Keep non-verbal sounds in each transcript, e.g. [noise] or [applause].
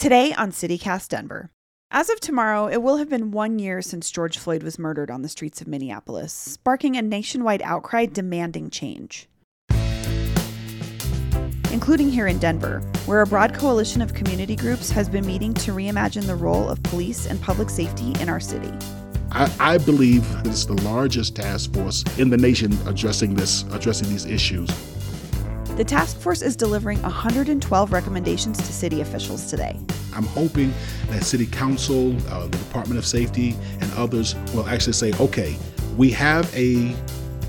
Today on CityCast Denver. As of tomorrow, it will have been one year since George Floyd was murdered on the streets of Minneapolis, sparking a nationwide outcry demanding change. Including here in Denver, where a broad coalition of community groups has been meeting to reimagine the role of police and public safety in our city. I, I believe it's the largest task force in the nation addressing this, addressing these issues. The task force is delivering 112 recommendations to city officials today. I'm hoping that City Council, uh, the Department of Safety, and others will actually say, okay, we have a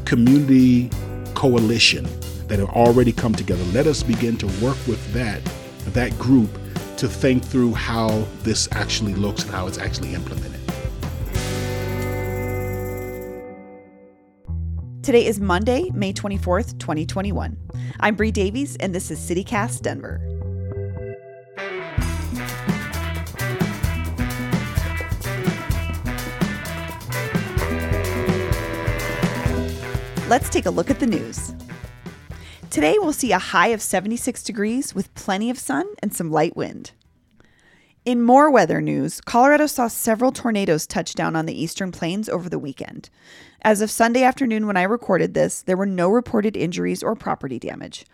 community coalition that have already come together. Let us begin to work with that that group to think through how this actually looks and how it's actually implemented. Today is Monday, May 24th, 2021. I'm Bree Davies, and this is CityCast Denver. Let's take a look at the news. Today, we'll see a high of 76 degrees with plenty of sun and some light wind. In more weather news, Colorado saw several tornadoes touch down on the eastern plains over the weekend. As of Sunday afternoon, when I recorded this, there were no reported injuries or property damage.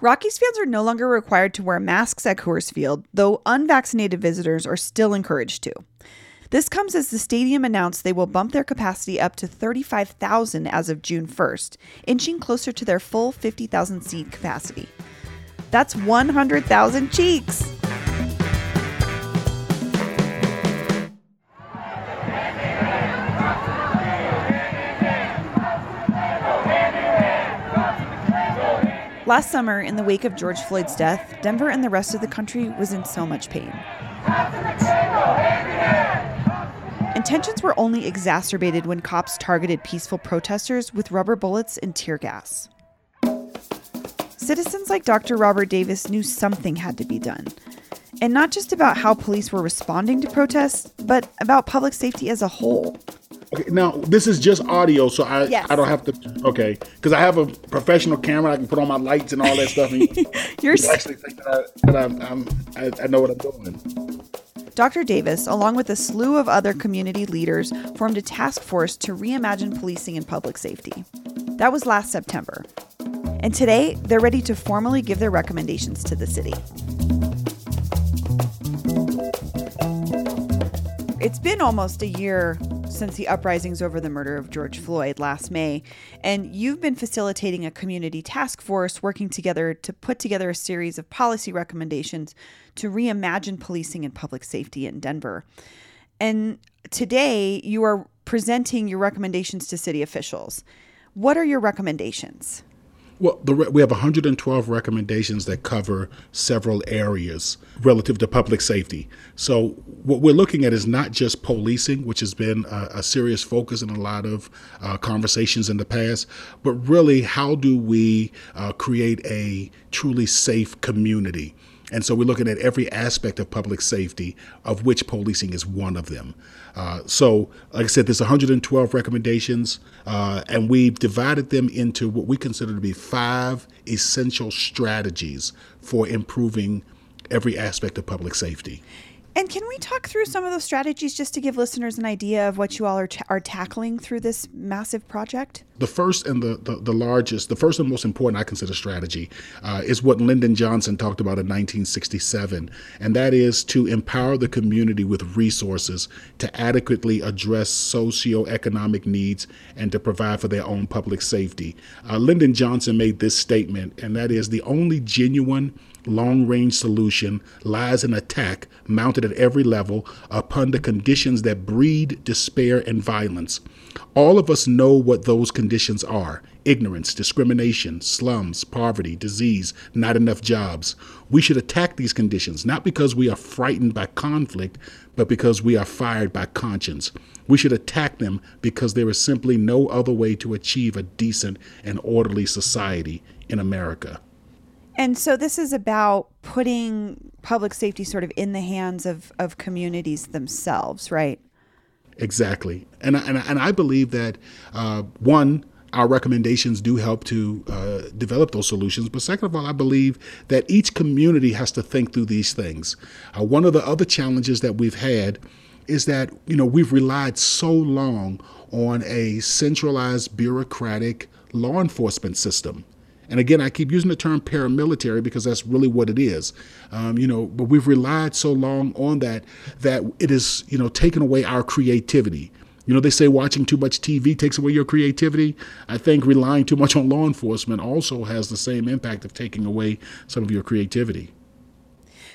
Rockies fans are no longer required to wear masks at Coors Field, though unvaccinated visitors are still encouraged to. This comes as the stadium announced they will bump their capacity up to 35,000 as of June 1st, inching closer to their full 50,000 seat capacity. That's 100,000 cheeks! Last summer, in the wake of George Floyd's death, Denver and the rest of the country was in so much pain. And tensions were only exacerbated when cops targeted peaceful protesters with rubber bullets and tear gas. Citizens like Dr. Robert Davis knew something had to be done. And not just about how police were responding to protests, but about public safety as a whole. Okay, now this is just audio, so I Yes. I don't have to. Okay, because I have a professional camera, I can put on my lights and all that stuff. And [laughs] You're you actually think that, I, that I'm, I'm I, I know what I'm doing. Dr. Davis, along with a slew of other community leaders, formed a task force to reimagine policing and public safety. That was last September. And today, they're ready to formally give their recommendations to the city. It's been almost a year since the uprisings over the murder of George Floyd last May, and you've been facilitating a community task force working together to put together a series of policy recommendations to reimagine policing and public safety in Denver. And today you are presenting your recommendations to city officials. What are your recommendations? Well, the, we have 112 recommendations that cover several areas relative to public safety. So, what we're looking at is not just policing, which has been a, a serious focus in a lot of uh, conversations in the past, but really how do we uh, create a truly safe community? And so we're looking at every aspect of public safety, of which policing is one of them. Uh, so, like I said, there's 112 recommendations, uh, and we've divided them into what we consider to be five essential strategies for improving every aspect of public safety. And can we talk through some of those strategies just to give listeners an idea of what you all are, ta- are tackling through this massive project? The first and the, the, the largest, the first and most important, I consider strategy, uh, is what Lyndon Johnson talked about in 1967, and that is to empower the community with resources to adequately address socioeconomic needs and to provide for their own public safety. Uh, Lyndon Johnson made this statement, and that is the only genuine long range solution lies in attack mounted at every level upon the conditions that breed despair and violence. All of us know what those conditions are ignorance, discrimination, slums, poverty, disease, not enough jobs. We should attack these conditions not because we are frightened by conflict, but because we are fired by conscience. We should attack them because there is simply no other way to achieve a decent and orderly society in America. And so this is about putting public safety sort of in the hands of, of communities themselves, right? Exactly, and and and I believe that uh, one our recommendations do help to uh, develop those solutions. But second of all, I believe that each community has to think through these things. Uh, one of the other challenges that we've had is that you know we've relied so long on a centralized bureaucratic law enforcement system. And again, I keep using the term paramilitary because that's really what it is. Um, you know, but we've relied so long on that that it is, you know, taken away our creativity. You know, they say watching too much TV takes away your creativity. I think relying too much on law enforcement also has the same impact of taking away some of your creativity.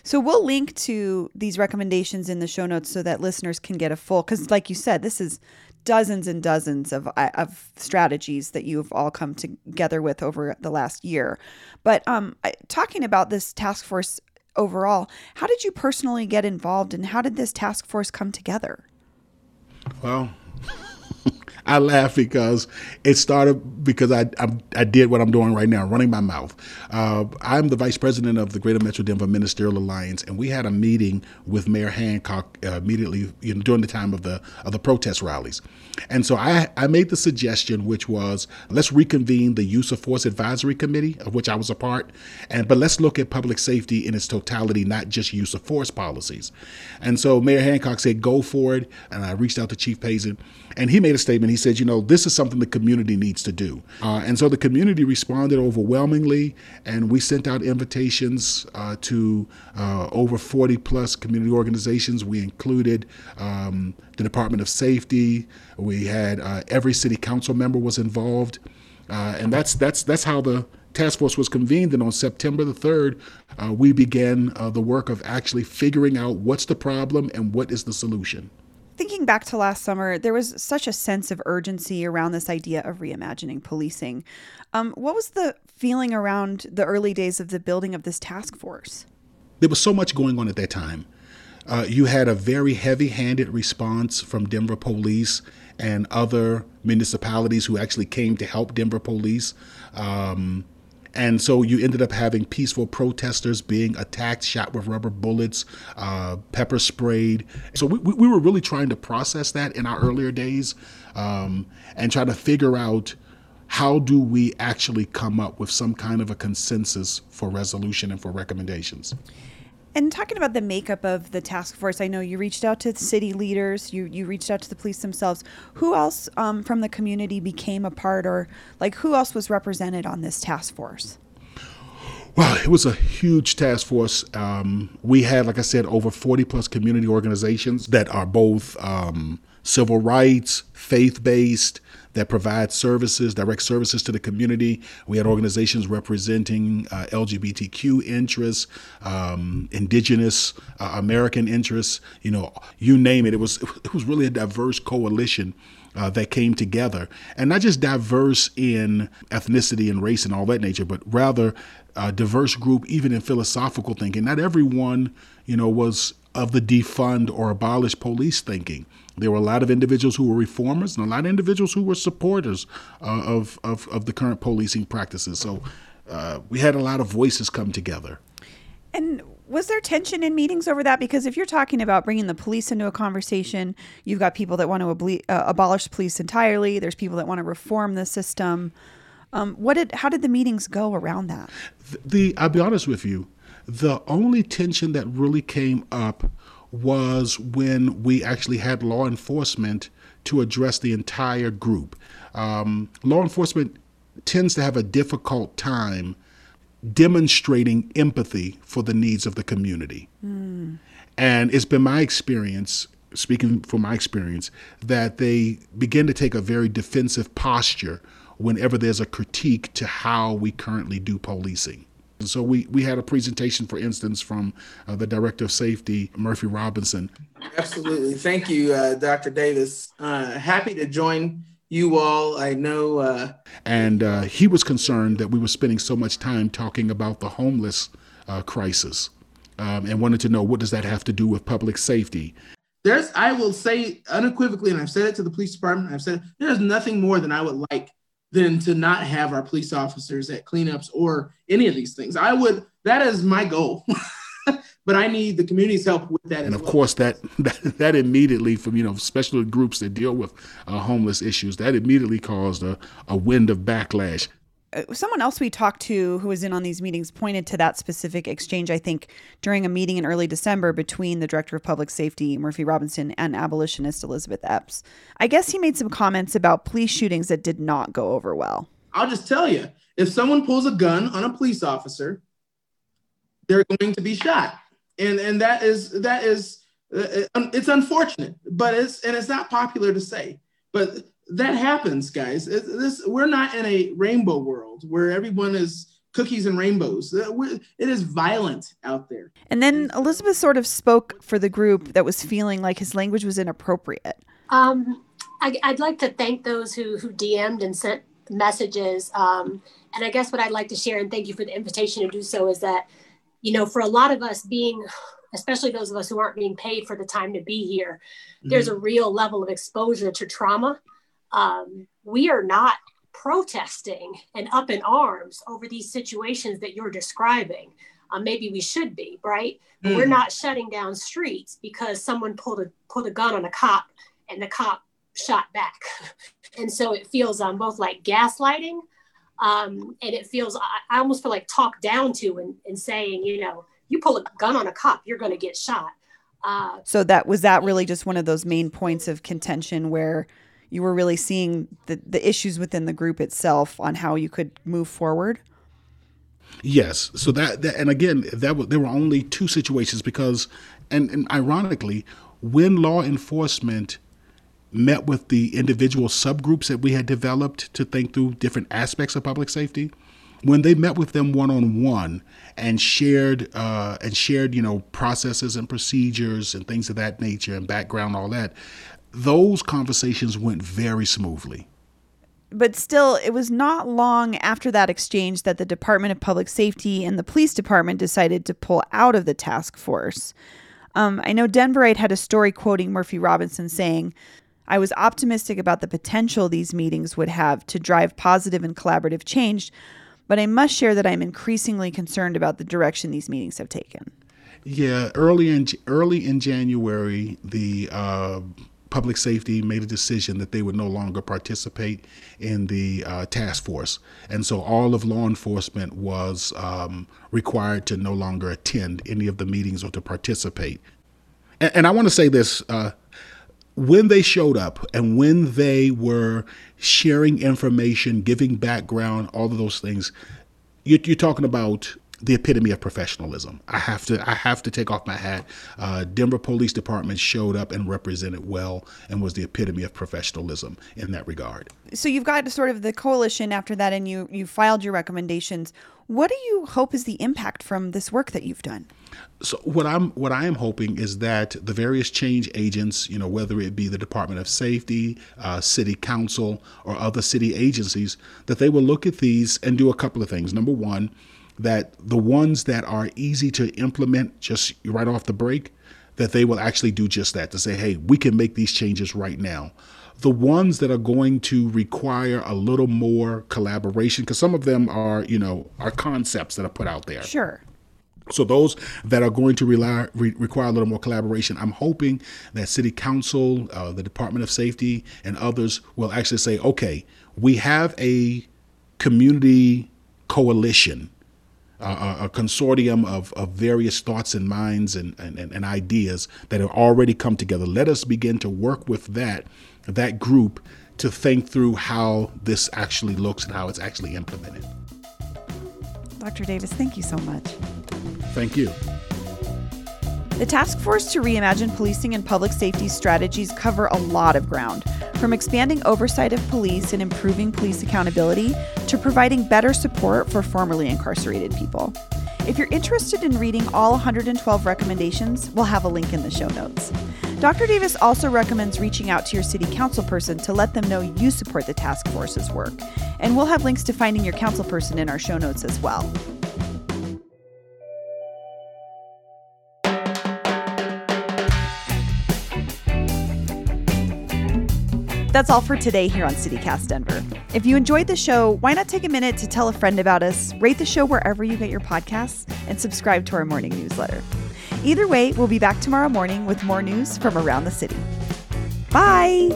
So we'll link to these recommendations in the show notes so that listeners can get a full because like you said, this is dozens and dozens of, of strategies that you've all come together with over the last year. But um, talking about this task force overall, how did you personally get involved and how did this task force come together? Well, I laugh because it started because I, I, I did what I'm doing right now, running my mouth. Uh, I'm the vice president of the Greater Metro Denver Ministerial Alliance, and we had a meeting with Mayor Hancock uh, immediately you know, during the time of the of the protest rallies, and so I I made the suggestion, which was let's reconvene the Use of Force Advisory Committee, of which I was a part, and but let's look at public safety in its totality, not just use of force policies. And so Mayor Hancock said, go for it, and I reached out to Chief Pazen, and he made a statement. He he said, you know, this is something the community needs to do. Uh, and so the community responded overwhelmingly, and we sent out invitations uh, to uh, over 40 plus community organizations. We included um, the Department of Safety. We had uh, every city council member was involved, uh, and that's that's that's how the task force was convened. And on September the 3rd, uh, we began the work of actually figuring out what's the problem and what is the solution thinking back to last summer, there was such a sense of urgency around this idea of reimagining policing. Um, what was the feeling around the early days of the building of this task force? There was so much going on at that time. Uh, you had a very heavy handed response from Denver police and other municipalities who actually came to help Denver police. Um, and so you ended up having peaceful protesters being attacked, shot with rubber bullets, uh, pepper sprayed. So we, we were really trying to process that in our earlier days um, and try to figure out how do we actually come up with some kind of a consensus for resolution and for recommendations. And talking about the makeup of the task force, I know you reached out to city leaders, you you reached out to the police themselves. Who else um, from the community became a part, or like who else was represented on this task force? Well, it was a huge task force. Um, we had, like I said, over 40 plus community organizations that are both um, civil rights, faith based, that provide services, direct services to the community. We had organizations representing uh, LGBTQ interests, um, indigenous uh, American interests, you know, you name it. It was, it was really a diverse coalition. Uh, that came together, and not just diverse in ethnicity and race and all that nature, but rather a diverse group, even in philosophical thinking. Not everyone, you know, was of the defund or abolish police thinking. There were a lot of individuals who were reformers and a lot of individuals who were supporters uh, of, of, of, the current policing practices. So uh, we had a lot of voices come together. And was there tension in meetings over that? Because if you're talking about bringing the police into a conversation, you've got people that want to abli- uh, abolish police entirely. There's people that want to reform the system. Um, what did? How did the meetings go around that? The, the I'll be honest with you. The only tension that really came up was when we actually had law enforcement to address the entire group. Um, law enforcement tends to have a difficult time demonstrating empathy for the needs of the community. Mm. And it's been my experience, speaking from my experience, that they begin to take a very defensive posture whenever there's a critique to how we currently do policing. So we, we had a presentation, for instance, from uh, the director of safety, Murphy Robinson. Absolutely. Thank you, uh, Dr. Davis. Uh, happy to join you all. I know. Uh, and uh, he was concerned that we were spending so much time talking about the homeless uh, crisis um, and wanted to know what does that have to do with public safety. There's, I will say unequivocally, and I've said it to the police department, I've said there's nothing more than I would like than to not have our police officers at cleanups or any of these things. I would, that is my goal. [laughs] but I need the community's help with that. And of well. course, that, [laughs] that that immediately from you know special groups that deal with uh, homeless issues, that immediately caused a, a wind of backlash. Uh, someone else we talked to who was in on these meetings pointed to that specific exchange, I think, during a meeting in early December between the Director of Public Safety, Murphy Robinson, and abolitionist Elizabeth Epps. I guess he made some comments about police shootings that did not go over well. I'll just tell you if someone pulls a gun on a police officer, they're going to be shot. And, and that is, that is, uh, uh it's unfortunate, but it's, and it's not popular to say, but that happens, guys. this we're not in a rainbow world where everyone is cookies and rainbows. Uh, it is violent out there. And then Elizabeth sort of spoke for the group that was feeling like his language was inappropriate. Um, I, would like to thank those who who DM'd and sent messages. Um, and I guess what I'd like to share, and thank you for the invitation to do so, is that you know, for a lot of us being especially those of us who aren't being paid for the time to be here, mm-hmm. there's a real level of exposure to trauma um, we are not protesting and up in arms over these situations that you're describing. Uh, maybe we should be, right? But we're hmm. not shutting down streets because someone pulled a pulled a gun on a cop and the cop shot back. [laughs] and so it feels um, both like gaslighting um, and it feels, I, I, almost feel like talked down to and, and saying, you know, you pull a gun on a cop, you're going to get shot. Uh, so that was that really just one of those main points of contention where you were really seeing the, the issues within the group itself on how you could move forward? Yes. So that, that and again, that was, there were only two situations because, and, and ironically, when law enforcement met with the individual subgroups that we had developed to think through different aspects of public safety, when they met with them one on one and shared uh, and shared you know processes and procedures and things of that nature and background all that those conversations went very smoothly. But still, it was not long after that exchange that the Department of Public Safety and the police department decided to pull out of the task force. Um, I know Denverite had a story quoting Murphy Robinson saying, I was optimistic about the potential these meetings would have to drive positive and collaborative change, but I must share that I'm increasingly concerned about the direction these meetings have taken. Yeah, early in early in January, the uh, public safety made a decision that they would no longer participate in the uh, task force. And so all of law enforcement was um, required to no longer attend any of the meetings or to participate. And, and I want to say this uh, when they showed up and when they were sharing information, giving background, all of those things, you're, you're talking about the epitome of professionalism. I have to I have to take off my hat. Uh, Denver Police Department showed up and represented well and was the epitome of professionalism in that regard. So you've got sort of the coalition after that, and you you filed your recommendations. What do you hope is the impact from this work that you've done? So what I'm what I am hoping is that the various change agents, you know, whether it be the Department of Safety, uh, City Council, or other city agencies, that they will look at these and do a couple of things. Number one that the ones that are easy to implement just right off the break, that they will actually do just that to say, hey, we can make these changes right now. The ones that are going to require a little more collaboration, because some of them are, you know, are concepts that are put out there. Sure. So those that are going to rely, re- require a little more collaboration, I'm hoping that City Council, uh, the Department of Safety, and others will actually say, okay, we have a community coalition a, a consortium of, of various thoughts and minds and, and, and ideas that have already come together. Let us begin to work with that that group to think through how this actually looks and how it's actually implemented. Dr. Davis, thank you so much. Thank you. The task force to reimagine policing and public safety strategies cover a lot of ground, from expanding oversight of police and improving police accountability to providing better support for formerly incarcerated people. If you're interested in reading all 112 recommendations, we'll have a link in the show notes. Dr. Davis also recommends reaching out to your city council person to let them know you support the task force's work. And we'll have links to finding your council person in our show notes as well. That's all for today here on CityCast Denver. If you enjoyed the show, why not take a minute to tell a friend about us, rate the show wherever you get your podcasts, and subscribe to our morning newsletter. Either way, we'll be back tomorrow morning with more news from around the city. Bye!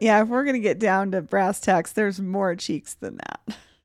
Yeah, if we're going to get down to brass tacks, there's more cheeks than that. [laughs]